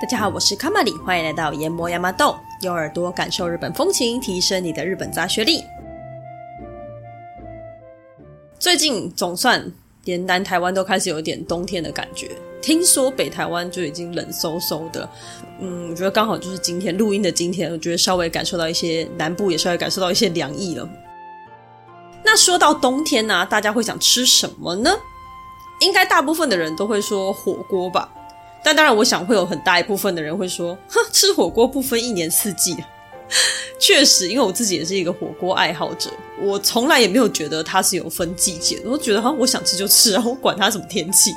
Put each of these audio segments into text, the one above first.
大家好，我是卡玛里，欢迎来到研磨亚麻豆，用耳朵感受日本风情，提升你的日本杂学力。最近总算连南台湾都开始有点冬天的感觉，听说北台湾就已经冷飕飕的。嗯，我觉得刚好就是今天录音的今天，我觉得稍微感受到一些南部也稍微感受到一些凉意了。那说到冬天呢、大家会想吃什么呢？应该大部分的人都会说火锅吧。但当然，我想会有很大一部分的人会说，哼，吃火锅不分一年四季。确实，因为我自己也是一个火锅爱好者，我从来也没有觉得它是有分季节的。我觉得好像我想吃就吃啊，我管它什么天气，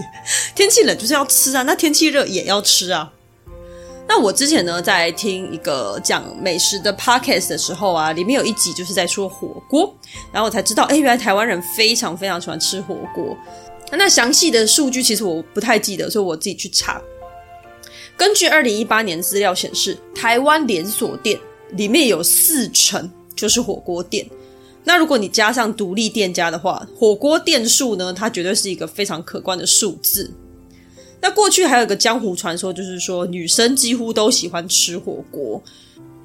天气冷就是要吃啊，那天气热也要吃啊。那我之前呢，在听一个讲美食的 podcast 的时候啊，里面有一集就是在说火锅，然后我才知道，哎，原来台湾人非常非常喜欢吃火锅。那详细的数据其实我不太记得，所以我自己去查。根据二零一八年资料显示，台湾连锁店里面有四成就是火锅店。那如果你加上独立店家的话，火锅店数呢，它绝对是一个非常可观的数字。那过去还有个江湖传说，就是说女生几乎都喜欢吃火锅。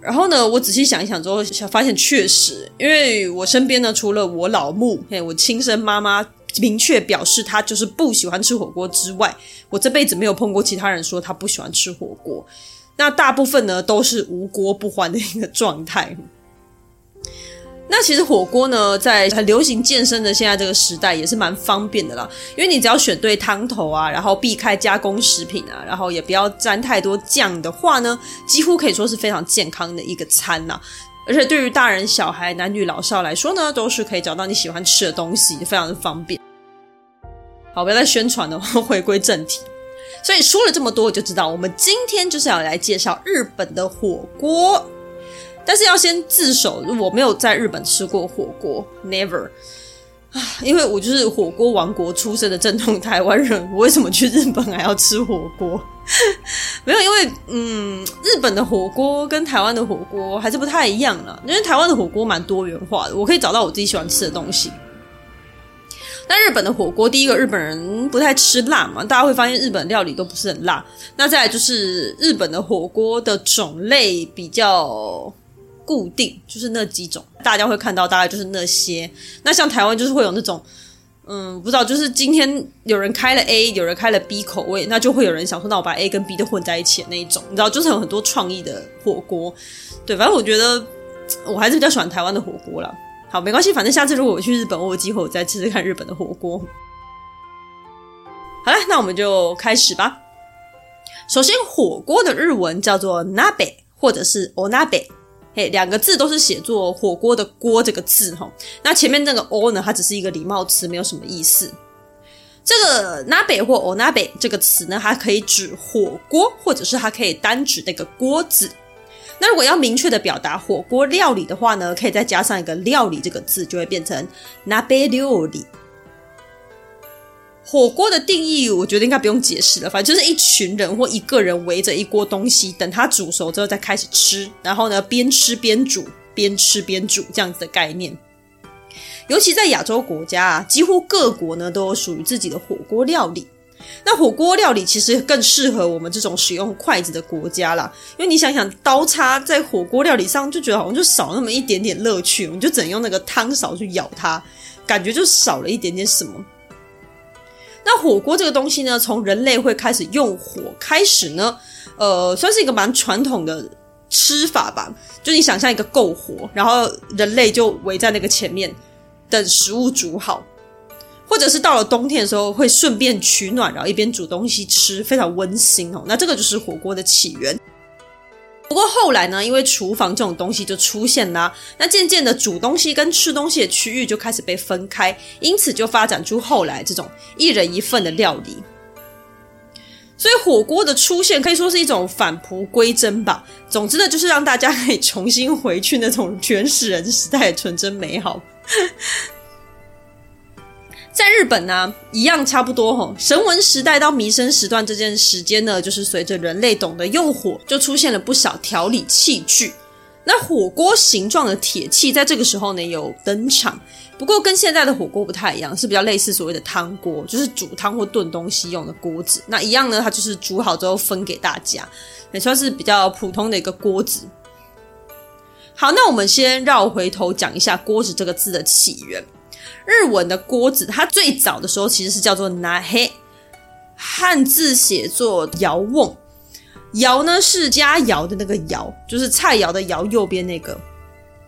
然后呢，我仔细想一想之后，发现确实，因为我身边呢，除了我老木，嘿，我亲生妈妈明确表示他就是不喜欢吃火锅之外，我这辈子没有碰过其他人说他不喜欢吃火锅。那大部分呢，都是无锅不欢的一个状态。那其实火锅呢，在很流行健身的现在这个时代，也是蛮方便的啦。因为你只要选对汤头啊，然后避开加工食品啊，然后也不要沾太多酱的话呢，几乎可以说是非常健康的一个餐呐。而且对于大人小孩、男女老少来说呢，都是可以找到你喜欢吃的东西，非常的方便。好，不要再宣传了，回归正题。所以说了这么多，我就知道我们今天就是要来介绍日本的火锅。但是要先自首，我没有在日本吃过火锅，never，因为我就是火锅王国出身的正统台湾人，我为什么去日本还要吃火锅？没有，因为嗯，日本的火锅跟台湾的火锅还是不太一样啦，因为台湾的火锅蛮多元化的，我可以找到我自己喜欢吃的东西。但日本的火锅，第一个日本人不太吃辣嘛，大家会发现日本料理都不是很辣。那再来就是日本的火锅的种类比较。固定就是那几种，大家会看到大概就是那些。那像台湾就是会有那种，嗯，不知道，就是今天 有人开了 A，有人开了 B 口味，那就会有人想说，那我把 A 跟 B 都混在一起那一种，你知道，就是有很多创意的火锅。对，反正我觉得我还是比较喜欢台湾的火锅啦。好，没关系，反正下次如果我去日本，我有机会我再吃吃看日本的火锅。好了，那我们就开始吧。首先，火锅的日文叫做 nabe，或者是 onabe。嘿，两个字都是写作火锅的“锅”这个字哈。那前面那个 “o” 呢，它只是一个礼貌词，没有什么意思。这个 “nabe” 或 “onabe” 这个词呢，它可以指火锅，或者是它可以单指那个锅子。那如果要明确的表达火锅料理的话呢，可以再加上一个“料理”这个字，就会变成 “nabe 料理”。火锅的定义，我觉得应该不用解释了。反正就是一群人或一个人围着一锅东西，等它煮熟之后再开始吃。然后呢，边吃边煮，边吃边煮这样子的概念。尤其在亚洲国家啊，几乎各国呢都有属于自己的火锅料理。那火锅料理其实更适合我们这种使用筷子的国家啦，因为你想想，刀叉在火锅料理上就觉得好像就少那么一点点乐趣，你就只能用那个汤勺去舀它，感觉就少了一点点什么。那火锅这个东西呢，从人类会开始用火开始呢，呃，算是一个蛮传统的吃法吧。就你想象一个篝火，然后人类就围在那个前面等食物煮好，或者是到了冬天的时候会顺便取暖，然后一边煮东西吃，非常温馨哦。那这个就是火锅的起源。不过后来呢，因为厨房这种东西就出现啦，那渐渐的煮东西跟吃东西的区域就开始被分开，因此就发展出后来这种一人一份的料理。所以火锅的出现可以说是一种返璞归真吧。总之呢，就是让大家可以重新回去那种原始人时代的纯真美好。在日本呢、一样差不多吼。神文时代到弥生时段这件时间呢，就是随着人类懂得用火，就出现了不少调理器具。那火锅形状的铁器在这个时候呢有登场，不过跟现在的火锅不太一样，是比较类似所谓的汤锅，就是煮汤或炖东西用的锅子。那一样呢，它就是煮好之后分给大家，也算是比较普通的一个锅子。好，那我们先绕回头讲一下“锅子”这个字的起源。日文的锅子，它最早的时候其实是叫做“拿黑”，汉字写作“窑瓮”。窑呢是佳肴的那个窑，就是菜肴的窑右边那个。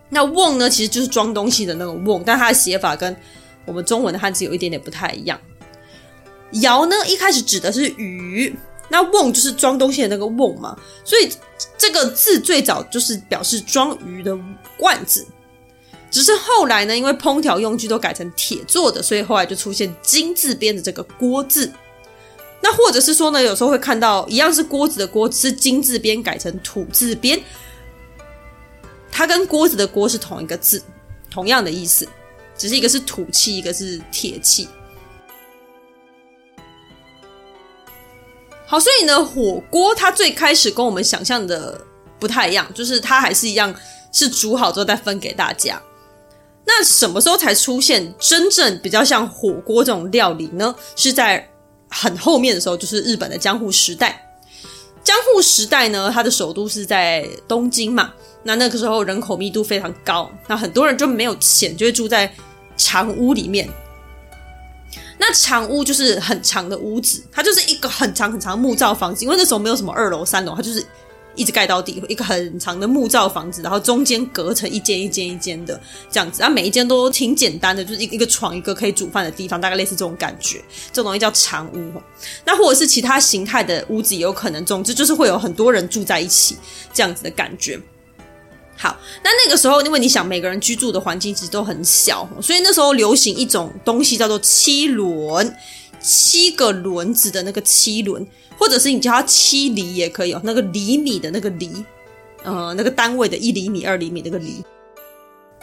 那瓮呢其实就是装东西的那个瓮，但它的写法跟我们中文的汉字有一点点不太一样。窑呢一开始指的是鱼，那瓮就是装东西的那个瓮嘛，所以。这个字最早就是表示装鱼的罐子，只是后来呢，因为烹调用具都改成铁做的，所以后来就出现金字边的这个锅字。那或者是说呢，有时候会看到一样是锅子的锅，是金字边改成土字边，它跟锅子的锅是同一个字，同样的意思，只是一个是土器，一个是铁器。好，所以呢，火锅它最开始跟我们想象的不太一样，就是它还是一样是煮好之后再分给大家。那什么时候才出现真正比较像火锅这种料理呢？是在很后面的时候，就是日本的江户时代。江户时代呢，它的首都是在东京嘛，那那个时候人口密度非常高，那很多人就没有钱，就会住在长屋里面。那长屋就是很长的屋子，它就是一个很长很长的木造房子，因为那时候没有什么二楼三楼，它就是一直盖到底，一个很长的木造房子，然后中间隔成一间一间一间的这样子，啊，每一间都挺简单的，就是一一个床，一个可以煮饭的地方，大概类似这种感觉，这种东西叫长屋。那或者是其他形态的屋子也有可能，总之就是会有很多人住在一起这样子的感觉。好，那那个时候，因为你想每个人居住的环境其实都很小，所以那时候流行一种东西叫做七轮，七个轮子的那个七轮，或者是你叫它七厘也可以哦，那个厘米的那个厘，呃，那个单位的一厘米、二厘米那个厘。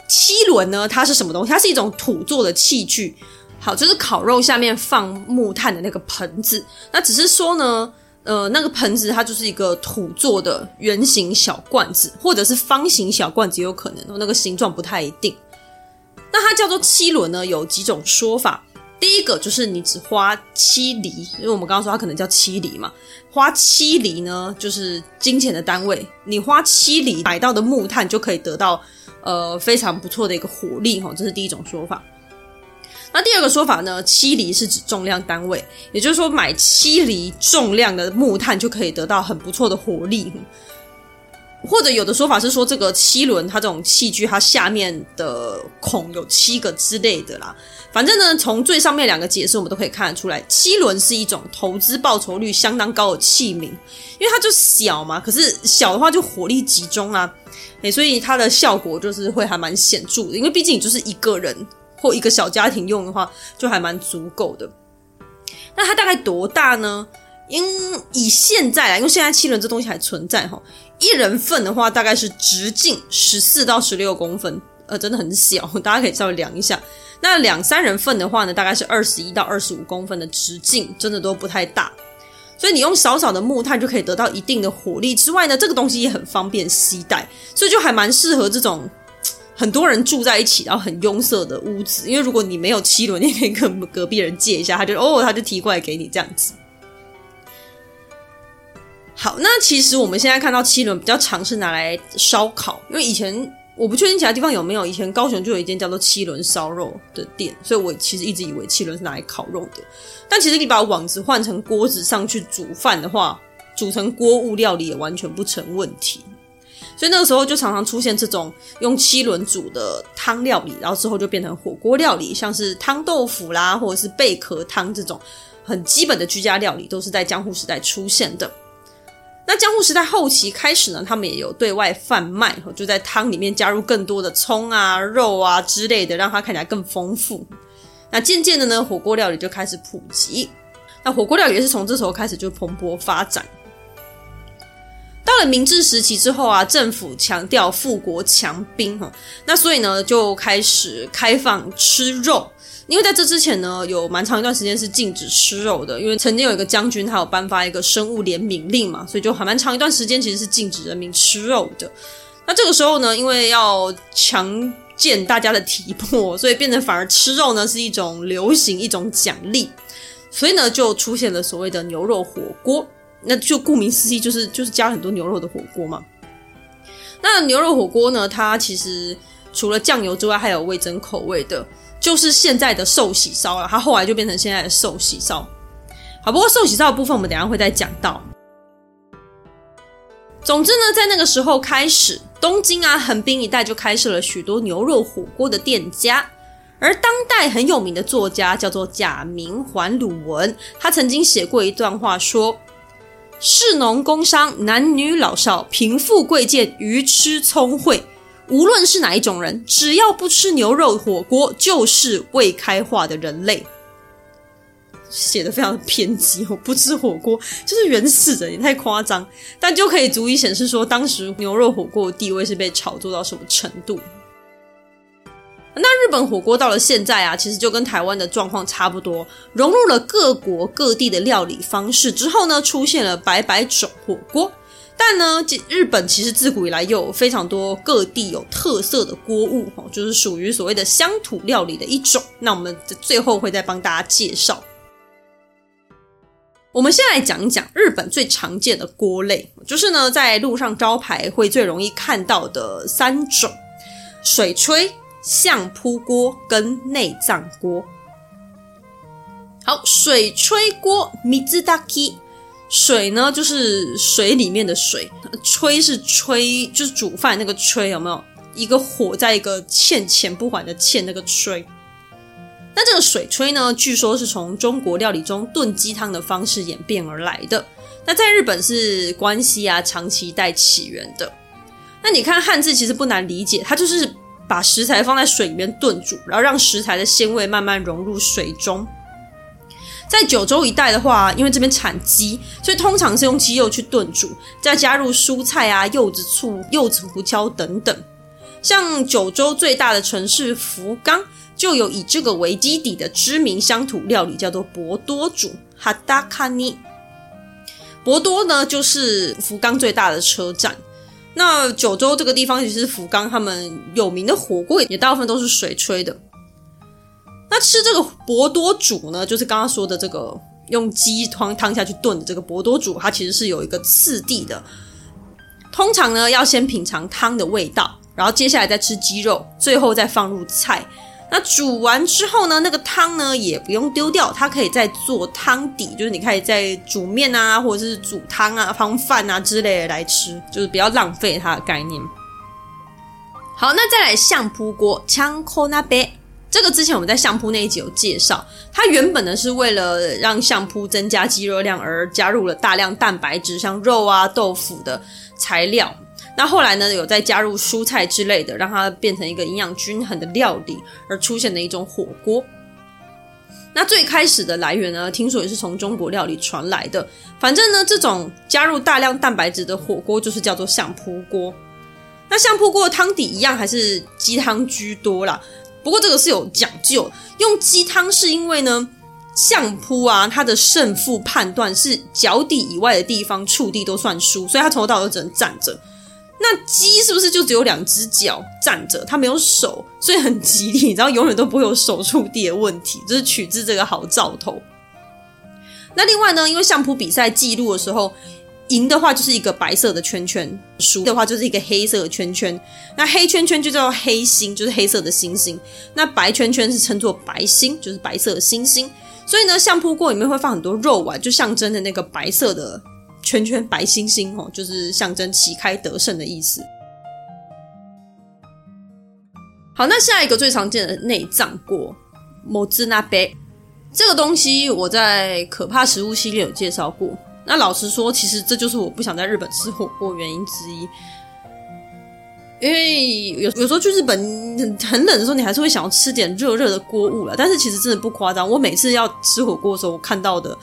七轮呢，它是什么东西？它是一种土做的器具，好，就是烤肉下面放木炭的那个盆子。那只是说呢。呃，那个盆子它就是一个土做的圆形小罐子，或者是方形小罐子也有可能，那个形状不太一定。那它叫做七轮呢，有几种说法。第一个就是你只花七厘，因为我们刚刚说它可能叫七厘嘛，花七厘呢就是金钱的单位，你花七厘买到的木炭就可以得到呃非常不错的一个火力哈，这是第一种说法。那第二个说法呢？七厘是指重量单位，也就是说买七厘重量的木炭就可以得到很不错的火力。或者有的说法是说，这个七轮它这种器具，它下面的孔有七个之类的啦。反正呢，从最上面两个解释，我们都可以看得出来，七轮是一种投资报酬率相当高的器皿，因为它就小嘛，可是小的话就火力集中啊，诶，所以它的效果就是会还蛮显著的，因为毕竟就是一个人。或一个小家庭用的话，就还蛮足够的。那它大概多大呢？因以现在来，因为现在七轮这东西还存在哈，一人份的话大概是直径十四到十六公分，呃，真的很小，大家可以稍微量一下。那两三人份的话呢，大概是二十一到二十五公分的直径，真的都不太大。所以你用少少的木炭就可以得到一定的火力之外呢，这个东西也很方便携带，所以就还蛮适合这种。很多人住在一起，然后很拥塞的屋子，因为如果你没有七轮，你可以跟隔壁人借一下，他就哦，他就提过来给你这样子。好，那其实我们现在看到七轮比较常是拿来烧烤，因为以前我不确定其他地方有没有，以前高雄就有一间叫做七轮烧肉的店，所以我其实一直以为七轮是拿来烤肉的。但其实你把网子换成锅子上去煮饭的话，煮成锅物料理也完全不成问题。所以那个时候就常常出现这种用七轮煮的汤料理，然后之后就变成火锅料理，像是汤豆腐啦，或者是贝壳汤这种很基本的居家料理，都是在江户时代出现的。那江户时代后期开始呢，他们也有对外贩卖，就在汤里面加入更多的葱啊、肉啊之类的，让它看起来更丰富。那渐渐的呢，火锅料理就开始普及。那火锅料理也是从这时候开始就蓬勃发展。到了明治时期之后啊，政府强调富国强兵哈，那所以呢就开始开放吃肉。因为在这之前呢，有蛮长一段时间是禁止吃肉的，因为曾经有一个将军他有颁发一个生物怜悯令嘛，所以就还蛮长一段时间其实是禁止人民吃肉的。那这个时候呢，因为要强健大家的体魄，所以变得反而吃肉呢是一种流行，一种奖励，所以呢就出现了所谓的牛肉火锅。那就顾名思义，就是就是加很多牛肉的火锅嘛。那牛肉火锅呢，它其实除了酱油之外，还有味噌口味的，就是现在的寿喜烧了。它后来就变成现在的寿喜烧。好，不过寿喜烧的部分我们等下会再讲到。总之呢，在那个时候开始，东京啊、横滨一带就开设了许多牛肉火锅的店家。而当代很有名的作家叫做假名环鲁文，他曾经写过一段话说：“士农工商、男女老少、贫富贵贱、愚痴聪慧，无论是哪一种人，只要不吃牛肉火锅，就是未开化的人类。”写的非常偏激哦，不吃火锅就是原始人，也太夸张，但就可以足以显示说，当时牛肉火锅的地位是被炒作到什么程度。那日本火锅到了现在啊，其实就跟台湾的状况差不多，融入了各国各地的料理方式之后呢，出现了百百种火锅。但呢，日本其实自古以来又有非常多各地有特色的锅物哦，就是属于所谓的乡土料理的一种。那我们最后会再帮大家介绍。我们先来讲一讲日本最常见的锅类，就是呢，在路上招牌会最容易看到的三种：水炊、相扑锅跟内脏锅。好，水炊锅，Mizutaki，水呢就是水里面的水，炊是炊，就是煮饭那个炊，有没有？一个火在一个欠钱不还的欠那个炊。那这个水炊呢，据说是从中国料理中炖鸡汤的方式演变而来的。那在日本是关西啊长崎一带起源的。那你看汉字其实不难理解，它就是把食材放在水里面炖煮，然后让食材的鲜味慢慢融入水中。在九州一带的话，因为这边产鸡，所以通常是用鸡肉去炖煮，再加入蔬菜啊、柚子醋、柚子胡椒等等。像九州最大的城市福冈。就有以这个为基底的知名乡土料理，叫做博多煮哈达卡尼。博多呢，就是福冈最大的车站。那九州这个地方，其实福冈他们有名的火锅也大部分都是水吹的。那吃这个博多煮呢，就是刚刚说的这个用鸡汤汤下去炖的这个博多煮，它其实是有一个次第的。通常呢，要先品尝汤的味道，然后接下来再吃鸡肉，最后再放入菜。那煮完之后呢，那个汤呢也不用丢掉，它可以再做汤底，就是你可以再煮面啊，或者是煮汤啊、放饭啊之类的来吃，就是不要浪费它的概念。好，那再来相扑锅，枪口那杯，这个之前我们在相扑那一集有介绍，它原本呢是为了让相扑增加肌肉量而加入了大量蛋白质，像肉啊、豆腐的材料。那后来呢，有再加入蔬菜之类的，让它变成一个营养均衡的料理，而出现的一种火锅。那最开始的来源呢，听说也是从中国料理传来的。反正呢，这种加入大量蛋白质的火锅，就是叫做相扑锅。那相扑锅的汤底一样还是鸡汤居多啦，不过这个是有讲究，用鸡汤是因为呢，相扑啊，它的胜负判断是脚底以外的地方触地都算输，所以它从头到尾都只能站着。那鸡是不是就只有两只脚站着？它没有手，所以很吉利，然后永远都不会有手触地的问题，这是取自这个好兆头。那另外呢，因为相扑比赛记录的时候，赢的话就是一个白色的圈圈，输的话就是一个黑色的圈圈。那黑圈圈就叫做黑星，就是黑色的星星。那白圈圈是称作白星，就是白色的星星。所以呢，相扑锅里面会放很多肉丸，就象征的那个白色的。圈圈白星星哦，就是象征旗开得胜的意思。好，那下一个最常见的内脏锅，もつ锅，这个东西我在可怕食物系列有介绍过。那老实说，其实这就是我不想在日本吃火锅原因之一。因为有有时候去日本很冷的时候，你还是会想要吃点热热的锅物了。但是其实真的不夸张，我每次要吃火锅的时候，我看到的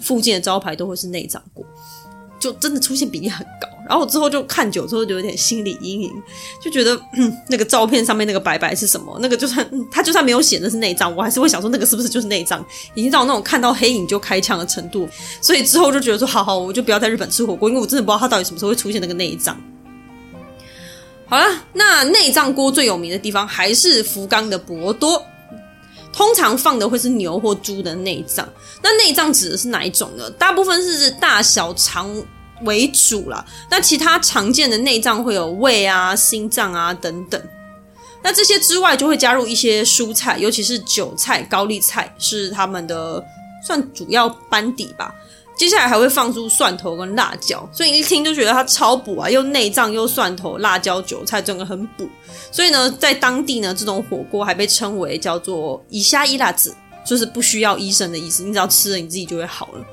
附近的招牌都会是内脏锅。就真的出现比例很高，然后我之后就看久之后就有点心理阴影，就觉得那个照片上面那个白白是什么？那个就算他就算没有写的是内脏，我还是会想说那个是不是就是内脏？已经到那种看到黑影就开枪的程度，所以之后就觉得说好好，我就不要在日本吃火锅，因为我真的不知道他到底什么时候会出现那个内脏。好了，那内脏锅最有名的地方还是福冈的博多，通常放的会是牛或猪的内脏。那内脏指的是哪一种呢？大部分是大小肠为主啦，那其他常见的内脏会有胃啊、心脏啊等等。那这些之外，就会加入一些蔬菜，尤其是韭菜、高丽菜是他们的算主要班底吧。接下来还会放出蒜头跟辣椒，所以一听就觉得它超补啊，又内脏又蒜头、辣椒、韭菜，整个很补。所以呢，在当地呢，这种火锅还被称为叫做“以下一辣子”，就是不需要医生的意思，你只要吃了你自己就会好了。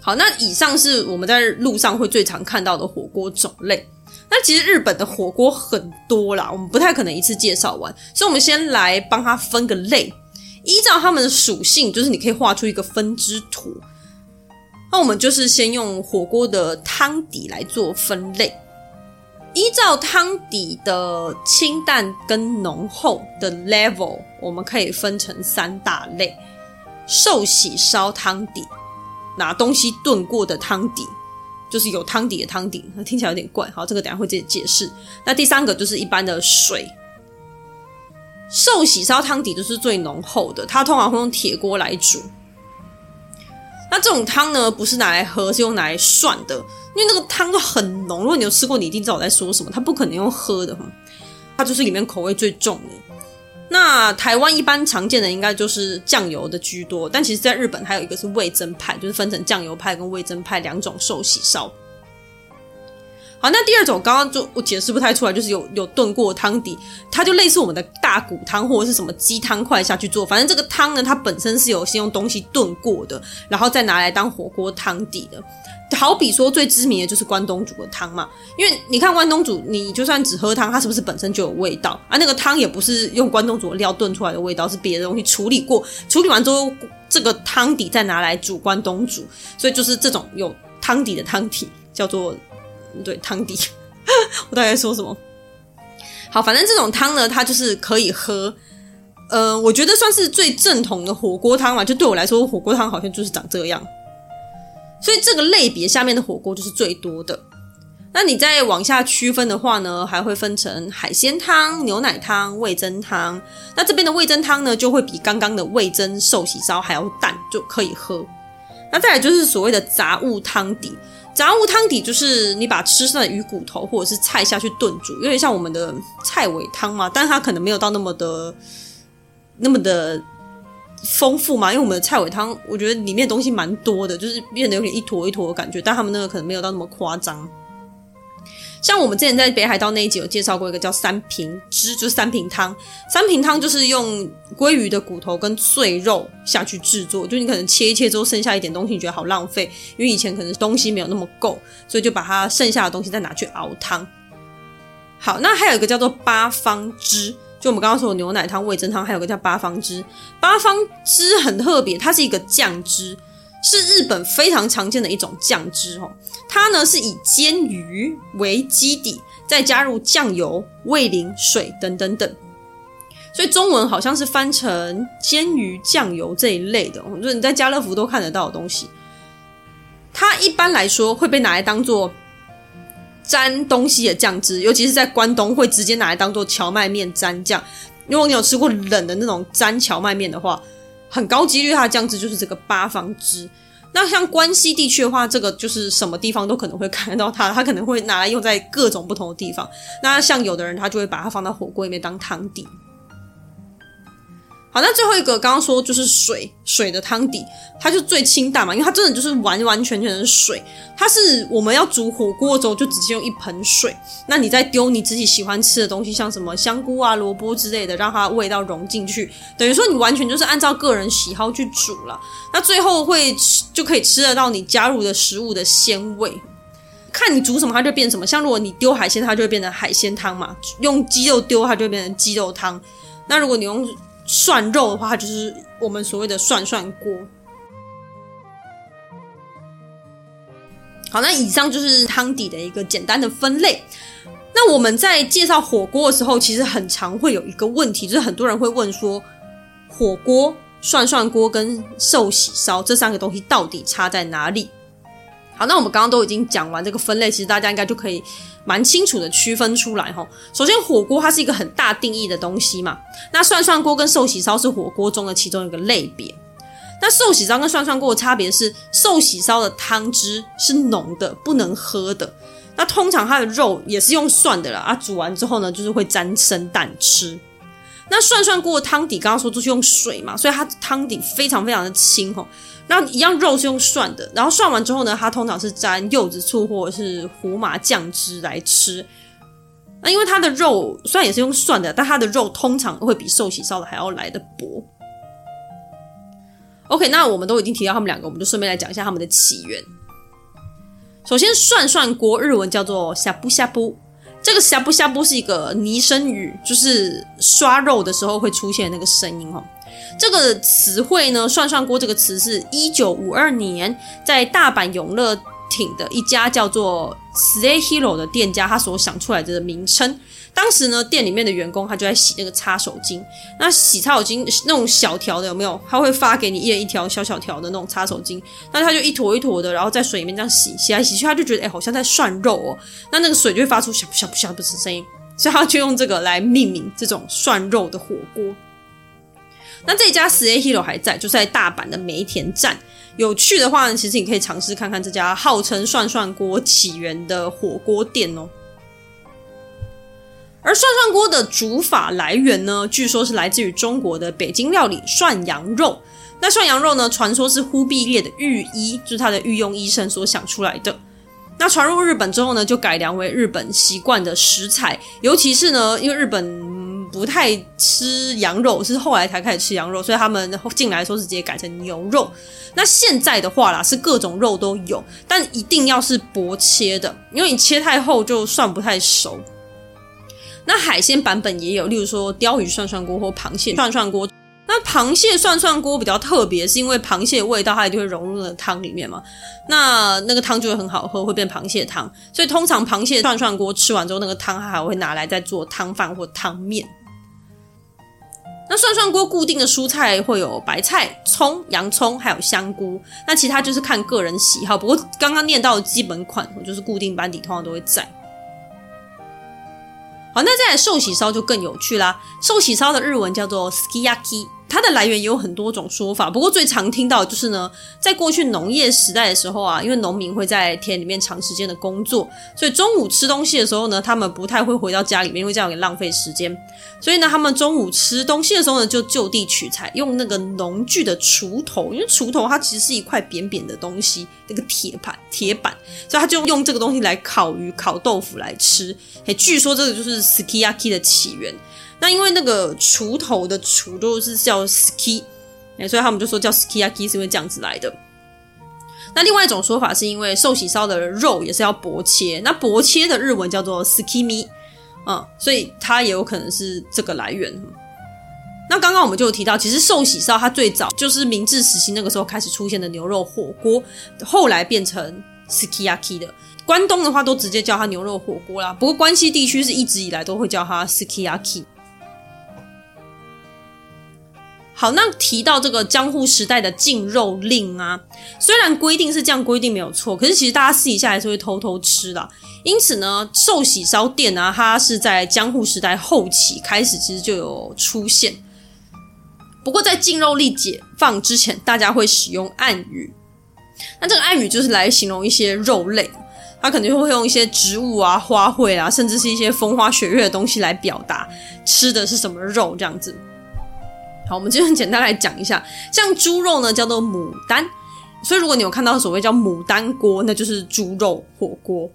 好，那以上是我们在路上会最常看到的火锅种类。那其实日本的火锅很多啦，我们不太可能一次介绍完，所以我们先来帮它分个类。依照它们的属性，就是你可以画出一个分支图。那我们就是先用火锅的汤底来做分类，依照汤底的清淡跟浓厚的 level，我们可以分成三大类：寿喜烧汤底，拿东西炖过的汤底，就是有汤底的汤底，听起来有点怪。好，这个等下会自己解释。那第三个就是一般的水。寿喜烧汤底都是最浓厚的，它通常会用铁锅来煮。那这种汤呢，不是拿来喝，是用拿来涮的，因为那个汤就很浓。如果你有吃过，你一定知道我在说什么。它不可能用喝的，它就是里面口味最重的。那台湾一般常见的应该就是酱油的居多，但其实在日本还有一个是味增派，就是分成酱油派跟味增派两种寿喜烧。好，那第二种刚刚就我解释不太出来，就是有有炖过汤底，它就类似我们的大骨汤或者是什么鸡汤块下去做，反正这个汤呢，它本身是有先用东西炖过的，然后再拿来当火锅汤底的。好比说最知名的就是关东煮的汤嘛，因为你看关东煮，你就算只喝汤，它是不是本身就有味道啊？那个汤也不是用关东煮的料炖出来的味道，是别的东西处理过，处理完之后这个汤底再拿来煮关东煮，所以就是这种有汤底的汤底叫做。对，汤底，我大概在说什么？好，反正这种汤呢，它就是可以喝。呃，我觉得算是最正统的火锅汤嘛。就对我来说，火锅汤好像就是长这样。所以这个类别下面的火锅就是最多的。那你再往下区分的话呢，还会分成海鲜汤、牛奶汤、味噌汤。那这边的味噌汤呢，就会比刚刚的味噌寿喜烧还要淡，就可以喝。那再来就是所谓的杂物汤底。杂物汤底就是你把吃剩的鱼骨头或者是菜下去炖煮，有点像我们的菜尾汤嘛，但是它可能没有到那么的那么的丰富嘛，因为我们的菜尾汤，我觉得里面东西蛮多的，就是变得有点一坨一坨的感觉，但他们那个可能没有到那么夸张。像我们之前在北海道那一集有介绍过一个叫三平汁，就是三平汤。三平汤就是用鲑鱼的骨头跟碎肉下去制作，就你可能切一切之后剩下一点东西，你觉得好浪费，因为以前可能东西没有那么够，所以就把它剩下的东西再拿去熬汤。好，那还有一个叫做八方汁，就我们刚刚说的牛奶汤、味噌汤，还有一个叫八方汁。八方汁很特别，它是一个酱汁。是日本非常常见的一种酱汁哦，它呢是以煎鱼为基底，再加入酱油、味淋、水等等等，所以中文好像是翻成煎鱼酱油这一类的，就是你在家乐福都看得到的东西。它一般来说会被拿来当做沾东西的酱汁，尤其是在关东会直接拿来当做荞麦面沾酱。如果你有吃过冷的那种沾荞麦面的话。很高几率它的酱汁就是这个八方汁。那像关西地区的话，这个就是什么地方都可能会看得到它，它可能会拿来用在各种不同的地方。那像有的人他就会把它放到火锅里面当汤底。好，那最后一个刚刚说就是水水的汤底，它就最清淡嘛，因为它真的就是完完全全的水。它是我们要煮火锅的时候就直接用一盆水，那你再丢你自己喜欢吃的东西，像什么香菇啊、萝卜之类的，让它味道融进去，等于说你完全就是按照个人喜好去煮了。那最后会吃就可以吃得到你加入的食物的鲜味，看你煮什么它就变什么。像如果你丢海鲜，它就会变成海鲜汤嘛；用鸡肉丢，它就会变成鸡肉汤。那如果你用涮肉的话，就是我们所谓的涮涮锅。好，那以上就是汤底的一个简单的分类。那我们在介绍火锅的时候，其实很常会有一个问题，就是很多人会问说，火锅、涮涮锅跟寿喜烧这三个东西到底差在哪里？好，那我们刚刚都已经讲完这个分类，其实大家应该就可以蛮清楚的区分出来哈。首先，火锅它是一个很大定义的东西嘛。那涮涮锅跟寿喜烧是火锅中的其中一个类别。那寿喜烧跟涮涮锅的差别是，寿喜烧的汤汁是浓的，不能喝的。那通常它的肉也是用涮的啦，啊，煮完之后呢，就是会沾生蛋吃。那涮涮锅的汤底，刚刚说都是用水嘛，所以它汤底非常非常的清吼。那一样肉是用涮的，然后涮完之后呢，它通常是沾柚子醋或者是胡麻酱汁来吃。那因为它的肉虽然也是用涮的，但它的肉通常会比寿喜烧的还要来得薄。OK，那我们都已经提到他们两个，我们就顺便来讲一下他们的起源。首先，涮涮锅日文叫做呷哺呷哺，这个呷不呷哺是一个拟声语，就是刷肉的时候会出现那个声音哦。这个词汇呢，涮涮锅这个词是一九五二年在大阪永乐挺的一家叫做 Stay Hero 的店家，他所想出来的名称。当时呢，店里面的员工他就在洗那个擦手巾。那洗擦手巾那种小条的有没有？他会发给你一人一条小小条的那种擦手巾。那他就一坨一坨的，然后在水里面这样洗，洗来洗去，他就觉得哎，好像在涮肉哦。那那个水就会发出小不小不小的声音，所以他就用这个来命名这种涮肉的火锅。那这家十 A Hero 还在，就在大阪的梅田站。有趣的话呢，其实你可以尝试看看这家号称涮涮锅起源的火锅店哦。而涮涮锅的煮法来源呢，据说是来自于中国的北京料理涮羊肉。那涮羊肉呢，传说是忽必烈的御医，就是他的御用医生所想出来的。那传入日本之后呢，就改良为日本习惯的食材。尤其是呢，因为日本不太吃羊肉，是后来才开始吃羊肉，所以他们进来的时候是直接改成牛肉。那现在的话啦，是各种肉都有，但一定要是薄切的，因为你切太厚就算不太熟。那海鲜版本也有，例如说鲷鱼涮涮锅或螃蟹涮涮锅。那螃蟹涮涮锅比较特别，是因为螃蟹味道它一定会融入那个汤里面嘛。那那个汤就会很好喝，会变螃蟹汤。所以通常螃蟹涮涮锅吃完之后，那个汤它还会拿来再做汤饭或汤面。那涮涮锅固定的蔬菜会有白菜、葱、洋葱，还有香菇。那其他就是看个人喜好。不过刚刚念到的基本款，我就是固定班底通常都会在。好，那再来寿喜烧就更有趣啦。寿喜烧的日文叫做 “skiyaki”。它的来源也有很多种说法，不过最常听到就是呢，在过去农业时代的时候啊，因为农民会在田里面长时间的工作，所以中午吃东西的时候呢，他们不太会回到家里面，因为这样也浪费时间。所以呢，他们中午吃东西的时候呢，就就地取材，用那个农具的锄头，因为锄头它其实是一块扁扁的东西，那个铁盘铁板，所以他就用这个东西来烤鱼、烤豆腐来吃。嘿，据说这个就是 Skiyaki 的起源。那因为那个锄头的锄都是叫 ski，所以他们就说叫 sukiyaki 是因为这样子来的。那另外一种说法是因为寿喜烧的肉也是要薄切，那薄切的日文叫做 skimi，嗯，所以它也有可能是这个来源。那刚刚我们就有提到，其实寿喜烧它最早就是明治时期那个时候开始出现的牛肉火锅，后来变成 skiaki 的。关东的话都直接叫它牛肉火锅啦，不过关西地区是一直以来都会叫它 skiaki。好，那提到这个江户时代的禁肉令啊，虽然规定是这样规定没有错，可是其实大家私底下还是会偷偷吃的。因此呢，寿喜烧店啊，它是在江户时代后期开始其实就有出现。不过在禁肉令解放之前，大家会使用暗语。那这个暗语就是来形容一些肉类，它肯定会用一些植物啊、花卉啊，甚至是一些风花雪月的东西来表达吃的是什么肉这样子。好，我们就简单来讲一下，像猪肉呢叫做牡丹，所以如果你有看到所谓叫牡丹锅，那就是猪肉火锅，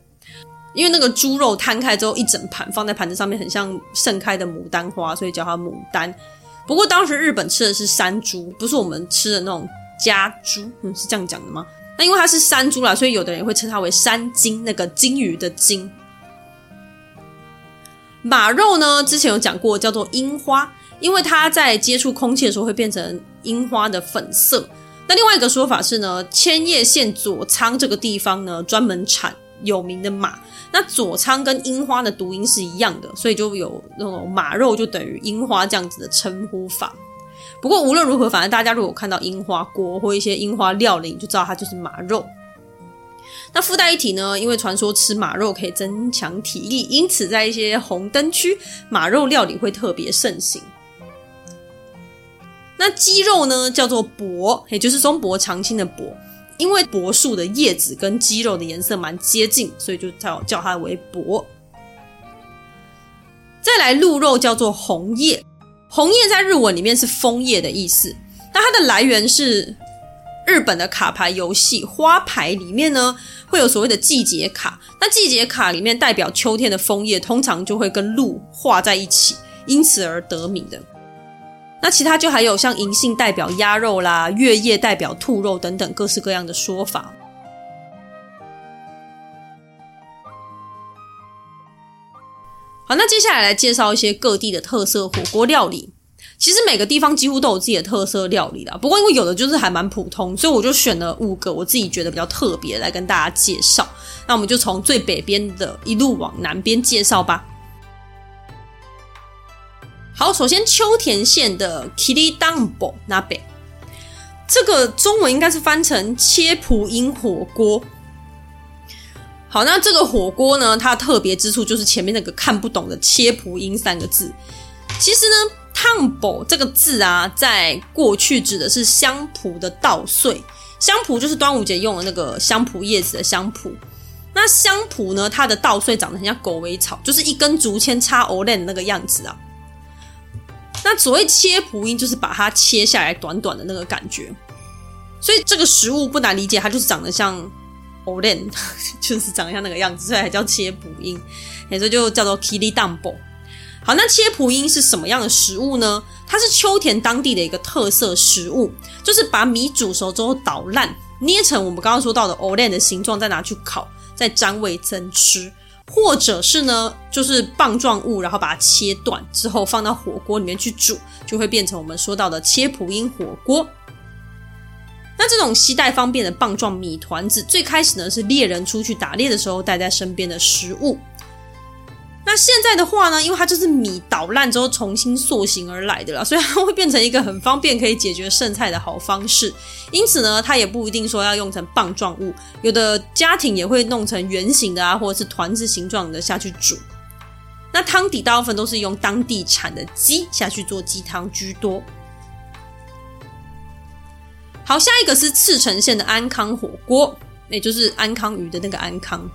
因为那个猪肉摊开之后一整盘放在盘子上面，很像盛开的牡丹花，所以叫它牡丹。不过当时日本吃的是山猪，不是我们吃的那种家猪，嗯，是这样讲的吗？那因为它是山猪啦，所以有的人会称它为山金，那个金鱼的金。马肉呢，之前有讲过，叫做樱花。因为它在接触空气的时候会变成樱花的粉色。那另外一个说法是呢，千叶县佐仓这个地方呢，专门产有名的马。那佐仓跟樱花的读音是一样的，所以就有那种马肉就等于樱花这样子的称呼法。不过无论如何，反正大家如果看到樱花锅或一些樱花料理，你就知道它就是马肉。那附带一提呢，因为传说吃马肉可以增强体力，因此在一些红灯区，马肉料理会特别盛行。那鸡肉呢，叫做薄，也就是松柏长青的柏，因为柏树的叶子跟鸡肉的颜色蛮接近，所以就叫叫它为柏。再来鹿肉叫做红叶，红叶在日文里面是枫叶的意思。那它的来源是日本的卡牌游戏花牌里面呢，会有所谓的季节卡。那季节卡里面代表秋天的枫叶，通常就会跟鹿画在一起，因此而得名的。那其他就还有像银杏代表鸭肉啦，月夜代表兔肉等等各式各样的说法。好，那接下来来介绍一些各地的特色火锅料理。其实每个地方几乎都有自己的特色料理啦，不过因为有的就是还蛮普通，所以我就选了五个我自己觉得比较特别来跟大家介绍。那我们就从最北边的一路往南边介绍吧。好，首先秋田县的 Kiridanbo 那边，这个中文应该是翻成切蒲英火锅。好，那这个火锅呢，它特别之处就是前面那个看不懂的“切蒲英”三个字。其实呢，“汤宝”这个字啊，在过去指的是香蒲的稻穗。香蒲就是端午节用的那个香蒲叶子的香蒲。那香蒲呢，它的稻穗长得很像狗尾草，就是一根竹签插藕链的那个样子啊。那所谓“切蒲英”，就是把它切下来短短的那个感觉。所以这个食物不难理解，它就是长得像。o l n 就是长得像那个样子，所以还叫切蒲英，所以就叫做 Kiridanbo。好，那切蒲英是什么样的食物呢？它是秋田当地的一个特色食物，就是把米煮熟之后捣烂，捏成我们刚刚说到的 o l n 的形状，再拿去烤，再沾味增吃，或者是呢，就是棒状物，然后把它切断之后放到火锅里面去煮，就会变成我们说到的切普音火锅。那这种携带方便的棒状米团子，最开始呢是猎人出去打猎的时候带在身边的食物。那现在的话呢，因为它就是米捣烂之后重新塑形而来的啦，所以它会变成一个很方便可以解决剩菜的好方式。因此呢，它也不一定说要用成棒状物，有的家庭也会弄成圆形的啊，或者是团子形状的下去煮。那汤底大部分都是用当地产的鸡下去做鸡汤居多。好，下一个是赤城县的安康火锅，也就是安康鱼的那个安康，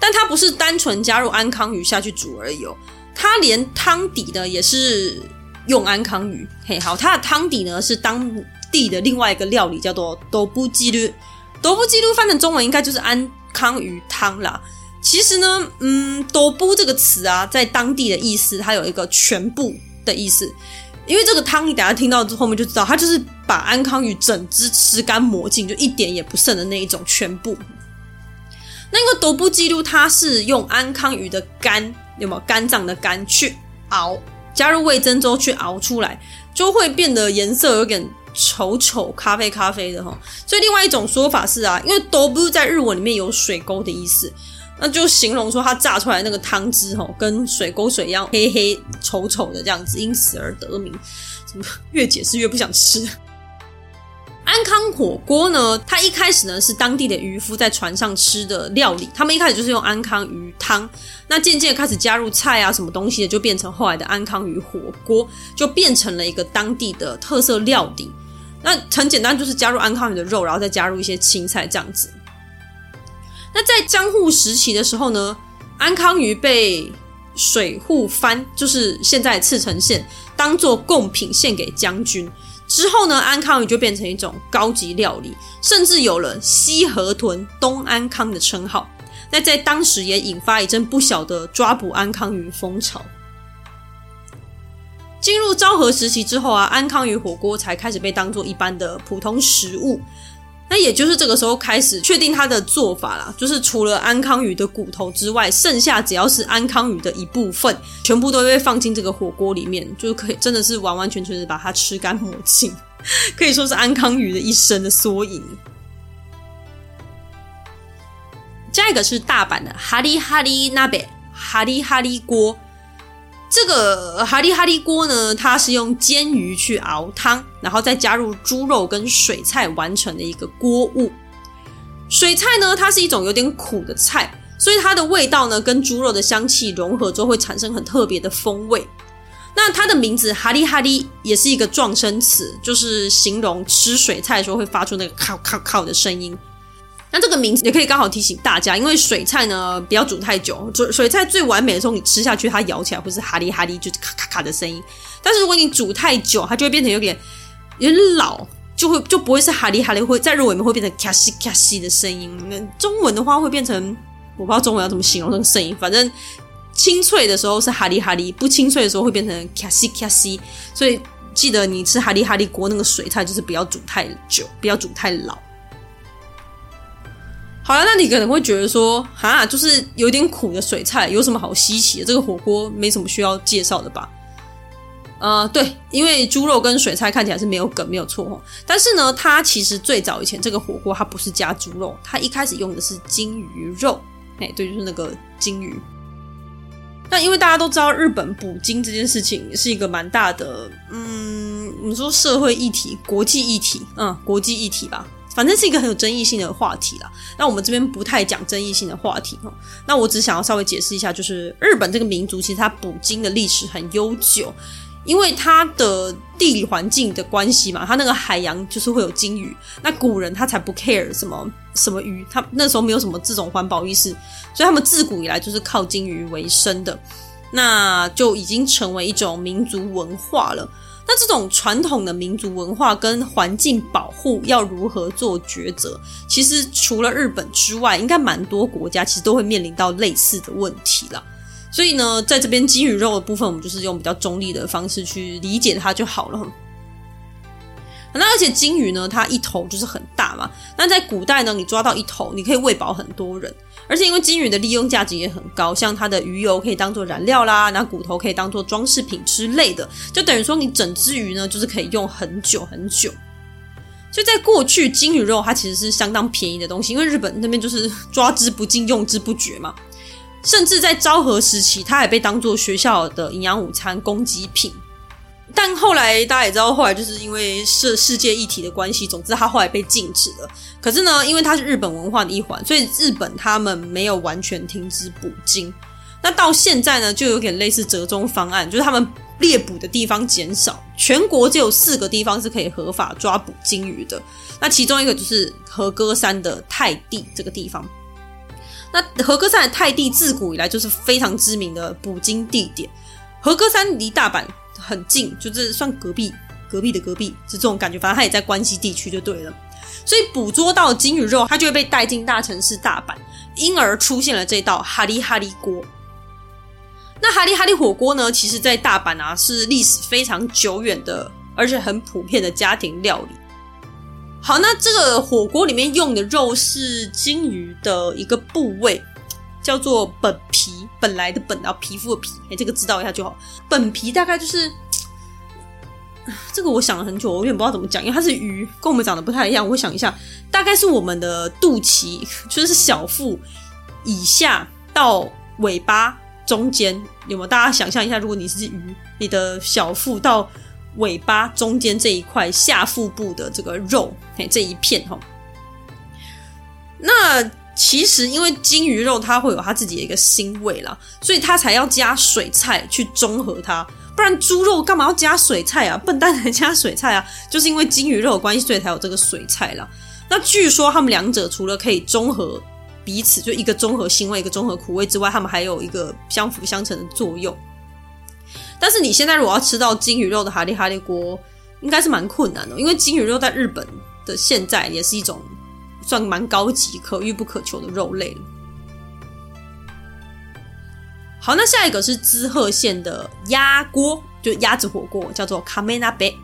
但它不是单纯加入安康鱼下去煮而已哦，它连汤底呢也是用安康鱼。嘿，好，它的汤底呢是当地的另外一个料理，叫做豆布鸡噜。豆布鸡噜翻成中文应该就是安康鱼汤啦。其实呢，嗯，豆布这个词啊，在当地的意思，它有一个全部的意思。因为这个汤，你等下听到之后面就知道，它就是把安康鱼整只吃干抹净，就一点也不剩的那一种全部。那个豆腐鸡噜，它是用安康鱼的肝，有没有肝脏的肝去熬，加入味噌之后去熬出来，就会变得颜色有点丑丑咖啡咖啡的哈。所以另外一种说法是啊，因为豆腐在日文里面有水沟的意思。那就形容说，它炸出来那个汤汁吼，跟水沟水一样黑黑丑丑的这样子，因此而得名。怎么越解释越不想吃？安康火锅呢？它一开始呢是当地的渔夫在船上吃的料理，他们一开始就是用安康鱼汤，那渐渐开始加入菜啊什么东西的，就变成后来的安康鱼火锅，就变成了一个当地的特色料理。那很简单，就是加入安康鱼的肉，然后再加入一些青菜这样子。那在江户时期的时候呢，安康鱼被水户藩，就是现在茨城县，当做贡品献给将军。之后呢，安康鱼就变成一种高级料理，甚至有了西河豚东安康的称号。那在当时也引发一阵不小的抓捕安康鱼风潮。进入昭和时期之后啊，安康鱼火锅才开始被当做一般的普通食物。那也就是这个时候开始确定它的做法啦，就是除了安康鱼的骨头之外，剩下只要是安康鱼的一部分，全部都会被放进这个火锅里面，就可以真的是完完全全的把它吃干抹净，可以说是安康鱼的一生的缩影。下一个是大阪的哈利哈利锅，哈利哈利锅。这个哈利哈利锅呢，它是用煎鱼去熬汤，然后再加入猪肉跟水菜完成的一个锅物。水菜呢，它是一种有点苦的菜，所以它的味道呢跟猪肉的香气融合之后，会产生很特别的风味。那它的名字哈利哈利也是一个状声词，就是形容吃水菜的时候会发出那个咔咔咔的声音。那这个名字也可以刚好提醒大家，因为水菜呢不要煮太久，水水菜最完美的时候你吃下去，它咬起来会是哈利哈利，就是咔咔咔的声音。但是如果你煮太久，它就会变成有点有点老，就会就不会是哈利哈利，会在肉里面会变成咔西咔西的声音。那中文的话会变成我不知道中文要怎么形容那个声音，反正。清脆的时候是哈利哈利，不清脆的时候会变成卡西卡西。所以记得你吃哈利哈利锅那个水菜，就是不要煮太久，不要煮太老。好了，那你可能会觉得说，哈，就是有点苦的水菜，有什么好稀奇的？这个火锅没什么需要介绍的吧？呃，对，因为猪肉跟水菜看起来是没有梗，没有错哦。但是呢，它其实最早以前这个火锅它不是加猪肉，它一开始用的是金鱼肉。哎，对，就是那个金鱼。那因为大家都知道，日本捕鲸这件事情是一个蛮大的，嗯，你说社会议题、国际议题，嗯，国际议题吧，反正是一个很有争议性的话题啦。那我们这边不太讲争议性的话题哦。那我只想要稍微解释一下，就是日本这个民族其实它捕鲸的历史很悠久。因为它的地理环境的关系嘛，它那个海洋就是会有鲸鱼。那古人他才不 care 什么什么鱼，他那时候没有什么这种环保意识，所以他们自古以来就是靠鲸鱼为生的。那就已经成为一种民族文化了。那这种传统的民族文化跟环境保护要如何做抉择？其实除了日本之外，应该蛮多国家其实都会面临到类似的问题啦。所以呢，在这边鲸鱼肉的部分，我们就是用比较中立的方式去理解它就好了。那而且鲸鱼呢，它一头就是很大嘛。那在古代呢，你抓到一头，你可以喂饱很多人。而且因为鲸鱼的利用价值也很高，像它的鱼油可以当做燃料啦，那骨头可以当做装饰品之类的，就等于说你整只鱼呢，就是可以用很久很久。所以在过去，鲸鱼肉它其实是相当便宜的东西，因为日本那边就是 抓之不尽，用之不绝嘛。甚至在昭和时期，它还被当作学校的营养午餐供给品。但后来大家也知道，后来就是因为是世界议题的关系，总之它后来被禁止了。可是呢，因为它是日本文化的一环，所以日本他们没有完全停止捕鲸。那到现在呢，就有点类似折中方案，就是他们猎捕的地方减少，全国只有四个地方是可以合法抓捕鲸鱼的。那其中一个就是和歌山的泰地这个地方。那和歌山的泰地自古以来就是非常知名的捕鲸地点。和歌山离大阪很近，就是算隔壁，隔壁的隔壁是这种感觉。反正它也在关西地区就对了。所以捕捉到鲸鱼肉，它就会被带进大城市大阪，因而出现了这道哈利哈利锅。那哈利哈利火锅呢，其实在大阪啊是历史非常久远的，而且很普遍的家庭料理。好，那这个火锅里面用的肉是鲸鱼的一个部位，叫做本皮，本来的本，然后皮肤的皮，哎，这个知道一下就好。本皮大概就是，这个我想了很久，我有点不知道怎么讲，因为它是鱼，跟我们长得不太一样。我想一下，大概是我们的肚脐，就是小腹以下到尾巴中间，有没有？大家想象一下，如果你是鱼，你的小腹到。尾巴中间这一块下腹部的这个肉，嘿，这一片哈。那其实因为鲸鱼肉它会有它自己的一个腥味啦，所以它才要加水菜去中和它。不然猪肉干嘛要加水菜啊？笨蛋才加水菜啊！就是因为鲸鱼肉的关系，所以才有这个水菜啦。那据说他们两者除了可以中和彼此，就一个中和腥味，一个中和苦味之外，他们还有一个相辅相成的作用。但是你现在如果要吃到鲸鱼肉的哈利哈利锅，应该是蛮困难的，因为鲸鱼肉在日本的现在也是一种算蛮高级、可遇不可求的肉类了。好，那下一个是滋贺县的鸭锅，就鸭子火锅，叫做卡梅纳贝。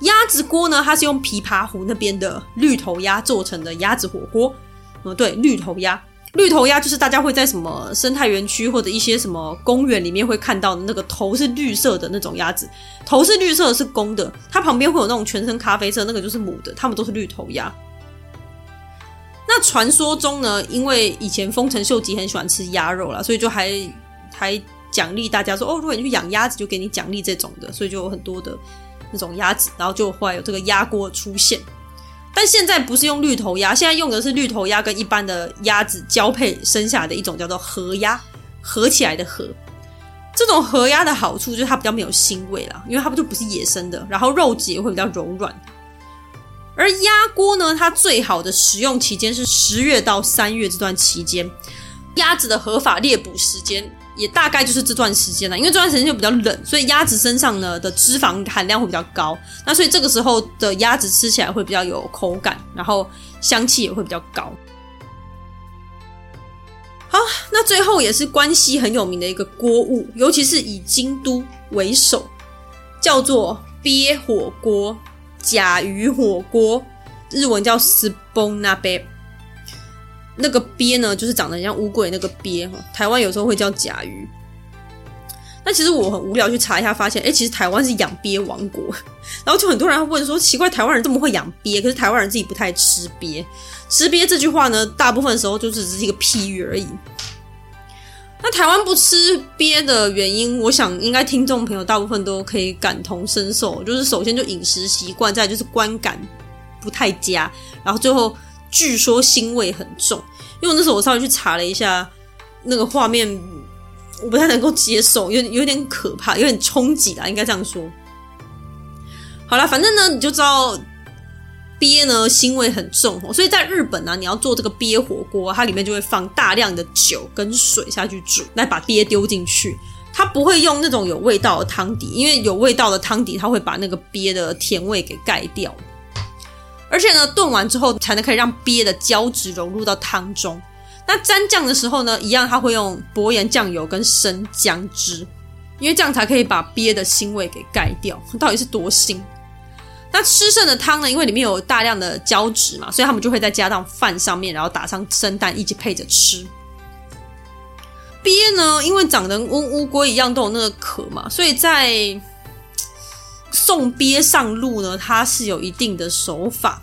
鸭子锅呢，它是用琵琶湖那边的绿头鸭做成的鸭子火锅。嗯，对，绿头鸭。绿头鸭就是大家会在什么生态园区或者一些什么公园里面会看到的那个头是绿色的那种鸭子，头是绿色的是公的，它旁边会有那种全身咖啡色，那个就是母的，它们都是绿头鸭。传说中呢，因为以前丰臣秀吉很喜欢吃鸭肉啦，所以就还还奖励大家说哦，如果你去养鸭子，就给你奖励这种的，所以就有很多的那种鸭子，然后就会有这个鸭锅出现。但现在不是用绿头鸭，现在用的是绿头鸭跟一般的鸭子交配生下的一种叫做合鸭，合起来的合。这种合鸭的好处就是它比较没有腥味啦，因为它不就不是野生的，然后肉质也会比较柔软。而鸭锅呢，它最好的食用期间是十月到三月这段期间，鸭子的合法猎捕时间。也大概就是这段时间了，因为这段时间就比较冷，所以鸭子身上呢的脂肪含量会比较高。那所以这个时候的鸭子吃起来会比较有口感，然后香气也会比较高。好，那最后也是关西很有名的一个锅物，尤其是以京都为首，叫做鳖火锅、甲鱼火锅，日文叫 sbona。那个鳖呢，就是长得像乌龟那个鳖哈。台湾有时候会叫甲鱼。那其实我很无聊去查一下，发现哎，其实台湾是养鳖王国。然后就很多人会问说，奇怪，台湾人这么会养鳖，可是台湾人自己不太吃鳖。吃鳖这句话呢，大部分时候就是只是一个譬喻而已。那台湾不吃鳖的原因，我想应该听众朋友大部分都可以感同身受，就是首先就饮食习惯，再就是观感不太佳，然后最后。据说腥味很重，因为那时候我稍微去查了一下，那个画面我不太能够接受，有有点可怕，有点冲击啦，应该这样说。好了，反正呢，你就知道鳖呢腥味很重，所以在日本呢、你要做这个鳖火锅，它里面就会放大量的酒跟水下去煮，来把鳖丢进去。它不会用那种有味道的汤底，因为有味道的汤底它会把那个鳖的甜味给盖掉。而且呢，炖完之后才能可以让鳖的胶质融入到汤中。那沾酱的时候呢，一样它会用薄盐酱油跟生姜汁，因为这样才可以把鳖的腥味给盖掉。到底是多腥？那吃剩的汤呢，因为里面有大量的胶质嘛，所以他们就会再加到饭上面，然后打上生蛋一起配着吃。鳖呢，因为长得跟乌龟一样都有那个壳嘛，所以在送鳖上路呢，它是有一定的手法，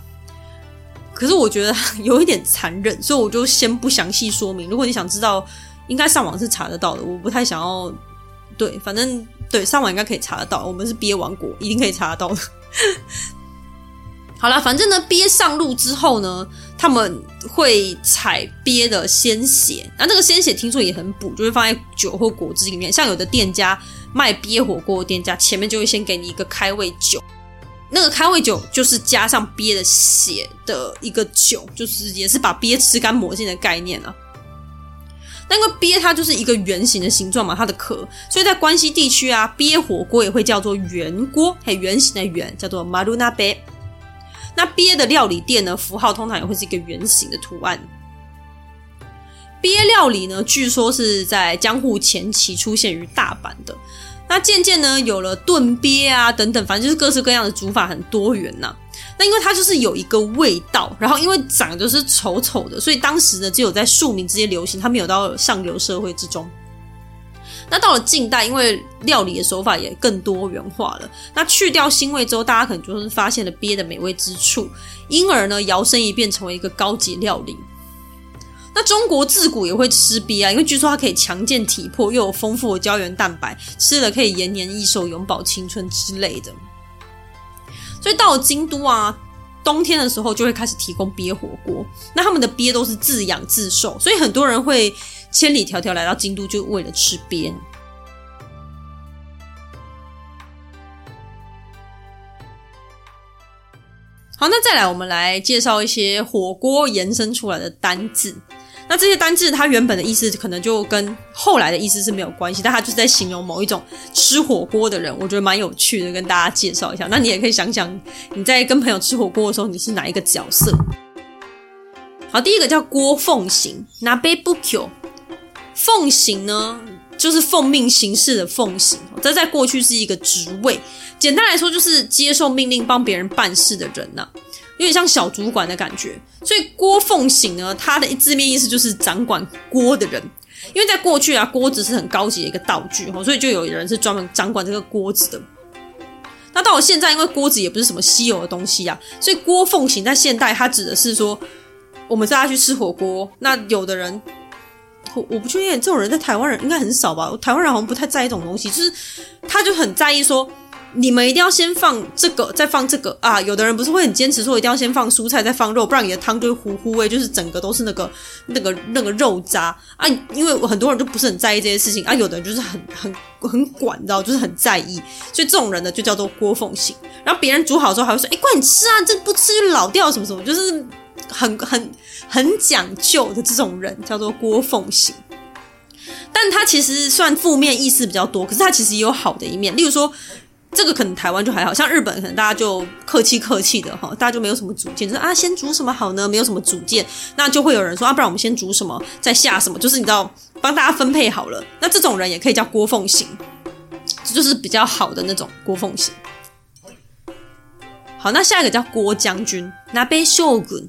可是我觉得有一点残忍，所以我就先不详细说明。如果你想知道，应该上网是查得到的。我不太想要，对，反正对，上网应该可以查得到。我们是鳖王国，一定可以查得到的。好啦，反正呢，鳖上路之后呢，他们会采鳖的鲜血，那这个鲜血听说也很补，就会放在酒或果汁里面。像有的店家。卖鳖火锅店家前面就会先给你一个开胃酒，那个开胃酒就是加上鳖的血的一个酒，就是也是把鳖吃干抹净的概念啊。那个鳖它就是一个圆形的形状嘛，它的壳，所以在关西地区啊，鳖火锅也会叫做圆锅，还有圆形的圆叫做马鲁纳贝。那鳖的料理店呢，符号通常也会是一个圆形的图案。鳖料理呢，据说是在江户前期出现于大阪的。那渐渐呢，有了炖鳖啊等等，反正就是各式各样的煮法，很多元呐、那因为它就是有一个味道，然后因为长得就是丑丑的，所以当时呢，只有在庶民之间流行，它没有到上流社会之中。那到了近代，因为料理的手法也更多元化了，那去掉腥味之后，大家可能就是发现了鳖的美味之处，因而呢，摇身一变成为一个高级料理。那中国自古也会吃鳖啊，因为据说它可以强健体魄，又有丰富的胶原蛋白，吃了可以延年益寿、永葆青春之类的。所以到了京都啊，冬天的时候就会开始提供鳖火锅。那他们的鳖都是自养自售，所以很多人会千里迢迢来到京都，就为了吃鳖。好，那再来，我们来介绍一些火锅延伸出来的单字。那这些单字，它原本的意思可能就跟后来的意思是没有关系，但它就是在形容某一种吃火锅的人，我觉得蛮有趣的，跟大家介绍一下。那你也可以想想，你在跟朋友吃火锅的时候，你是哪一个角色？好，第一个叫郭奉行，拿杯不 q。奉行呢，就是奉命行事的奉行，这在过去是一个职位，简单来说就是接受命令帮别人办事的人呐、啊。有点像小主管的感觉，所以郭奉行呢，它的字面意思就是掌管锅的人。因为在过去啊，锅子是很高级的一个道具，所以就有人是专门掌管这个锅子的。那到了现在，因为锅子也不是什么稀有的东西啊，所以锅奉行在现代它指的是说，我们大家去吃火锅，那有的人，我我不确定这种人在台湾人应该很少吧？台湾人好像不太在意这种东西，就是他就很在意说。你们一定要先放这个，再放这个啊！有的人不是会很坚持说一定要先放蔬菜，再放肉，不然你的汤就会糊糊味，就是整个都是那个那个那个肉渣啊！因为很多人就不是很在意这些事情啊，有的人就是很很很管，你知道，就是很在意，所以这种人呢就叫做郭凤行。然后别人煮好之后还会说：“哎，乖，你吃啊，这不吃就老掉什么什么。”就是很很很讲究的这种人叫做郭凤行。但他其实算负面意思比较多，可是他其实也有好的一面，例如说。这个可能台湾就还好，像日本可能大家就客气客气的哈，大家就没有什么主见，就是啊，先煮什么好呢？没有什么主见，那就会有人说啊，不然我们先煮什么，再下什么，就是你知道帮大家分配好了。那这种人也可以叫郭凤行，这就是比较好的那种郭凤行。好，那下一个叫郭将军，那被秀滚，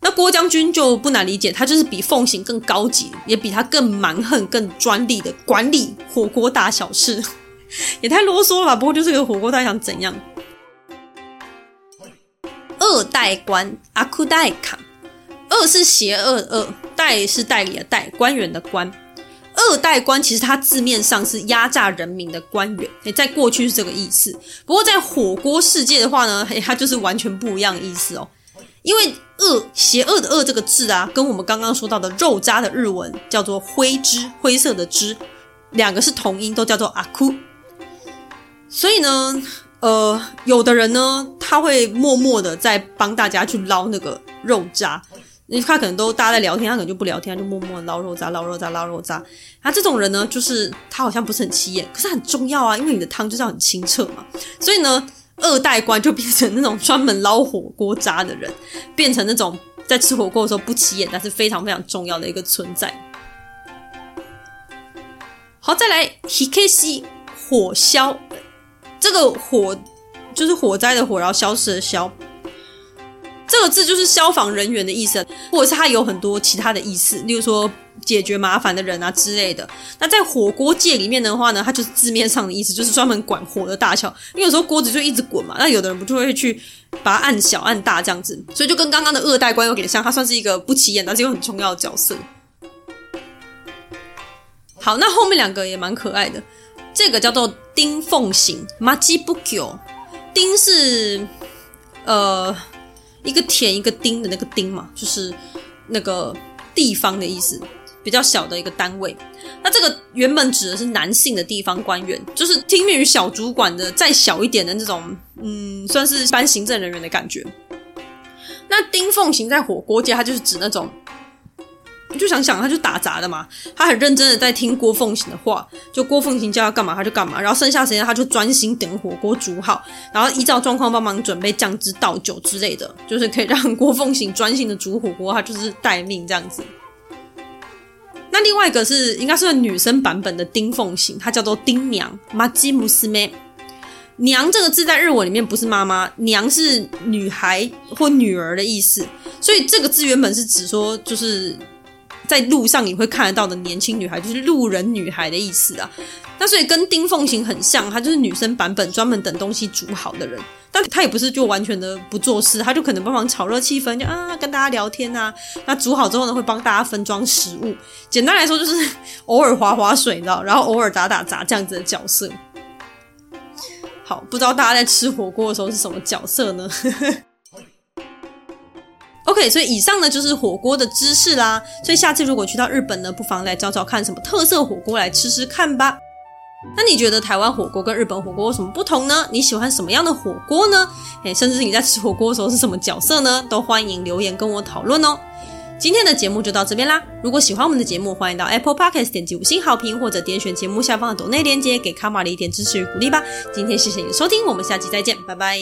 那郭将军就不难理解，他就是比奉行更高级，也比他更蛮横、更专利的管理火锅大小事。也太啰嗦了吧！不过就是个火锅，他想怎样？二代官阿库代卡，二是邪恶二，代是代理的代，官员的官。二代官其实它字面上是压榨人民的官员，诶，在过去是这个意思。不过在火锅世界的话呢，诶，它就是完全不一样的意思哦。因为恶邪恶的恶这个字啊，跟我们刚刚说到的肉渣的日文叫做灰汁，灰色的汁，两个是同音，都叫做阿库。所以呢，呃，有的人呢，他会默默的在帮大家去捞那个肉渣，因为他可能都大家在聊天，他可能就不聊天，他就默默捞肉渣、捞肉渣、捞肉渣。他这种人呢，就是他好像不是很起眼，可是很重要啊，因为你的汤就是要很清澈嘛。所以呢，二代官就变成那种专门捞火锅渣的人，变成那种在吃火锅的时候不起眼，但是非常非常重要的一个存在。好，再来 Hikesi 火消。这个火就是火灾的火，然后消失的消，这个字就是消防人员的意思，或者是它有很多其他的意思，例如说解决麻烦的人啊之类的。那在火锅界里面的话呢，它就是字面上的意思，就是专门管火的大小。因为有时候锅子就一直滚嘛，那有的人不就会去把它按小按大这样子，所以就跟刚刚的二代官有点像，它算是一个不起眼但是又很重要的角色。好，那后面两个也蛮可爱的。这个叫做丁奉行，马吉不久。町是呃一个田一个丁的那个丁嘛，就是那个地方的意思，比较小的一个单位。那这个原本指的是男性的地方官员，就是听命于小主管的再小一点的那种，嗯，算是一般行政人员的感觉。那丁奉行在火锅界，它就是指那种。你就想想，他就打杂的嘛，他很认真的在听郭凤行的话，就郭凤行叫他干嘛他就干嘛，然后剩下时间他就专心等火锅煮好，然后依照状况帮忙准备酱汁倒酒之类的，就是可以让郭凤行专心的煮火锅，他就是待命这样子。那另外一个是应该是女生版本的丁凤行，她叫做丁娘，马吉姆斯妹。娘这个字在日文里面不是妈妈，娘是女孩或女儿的意思，所以这个字原本是指说就是。在路上你会看得到的年轻女孩，就是路人女孩的意思啊。那所以跟丁奉行很像，她就是女生版本，专门等东西煮好的人。但她也不是就完全的不做事，她就可能帮忙炒热气氛，就啊跟大家聊天啊。那煮好之后呢，会帮大家分装食物。简单来说就是偶尔划划水，你知道，然后偶尔打打杂这样子的角色。好，不知道大家在吃火锅的时候是什么角色呢？OK，所以以上呢就是火锅的知识啦。所以下次如果去到日本呢，不妨来找找看什么特色火锅来吃吃看吧。那你觉得台湾火锅跟日本火锅有什么不同呢？你喜欢什么样的火锅呢？诶，甚至你在吃火锅的时候是什么角色呢？都欢迎留言跟我讨论哦。今天的节目就到这边啦。如果喜欢我们的节目，欢迎到 Apple Podcast 点击五星好评，或者点选节目下方的抖内链接，给卡玛丽一点支持与鼓励吧。今天谢谢你的收听，我们下期再见，拜拜。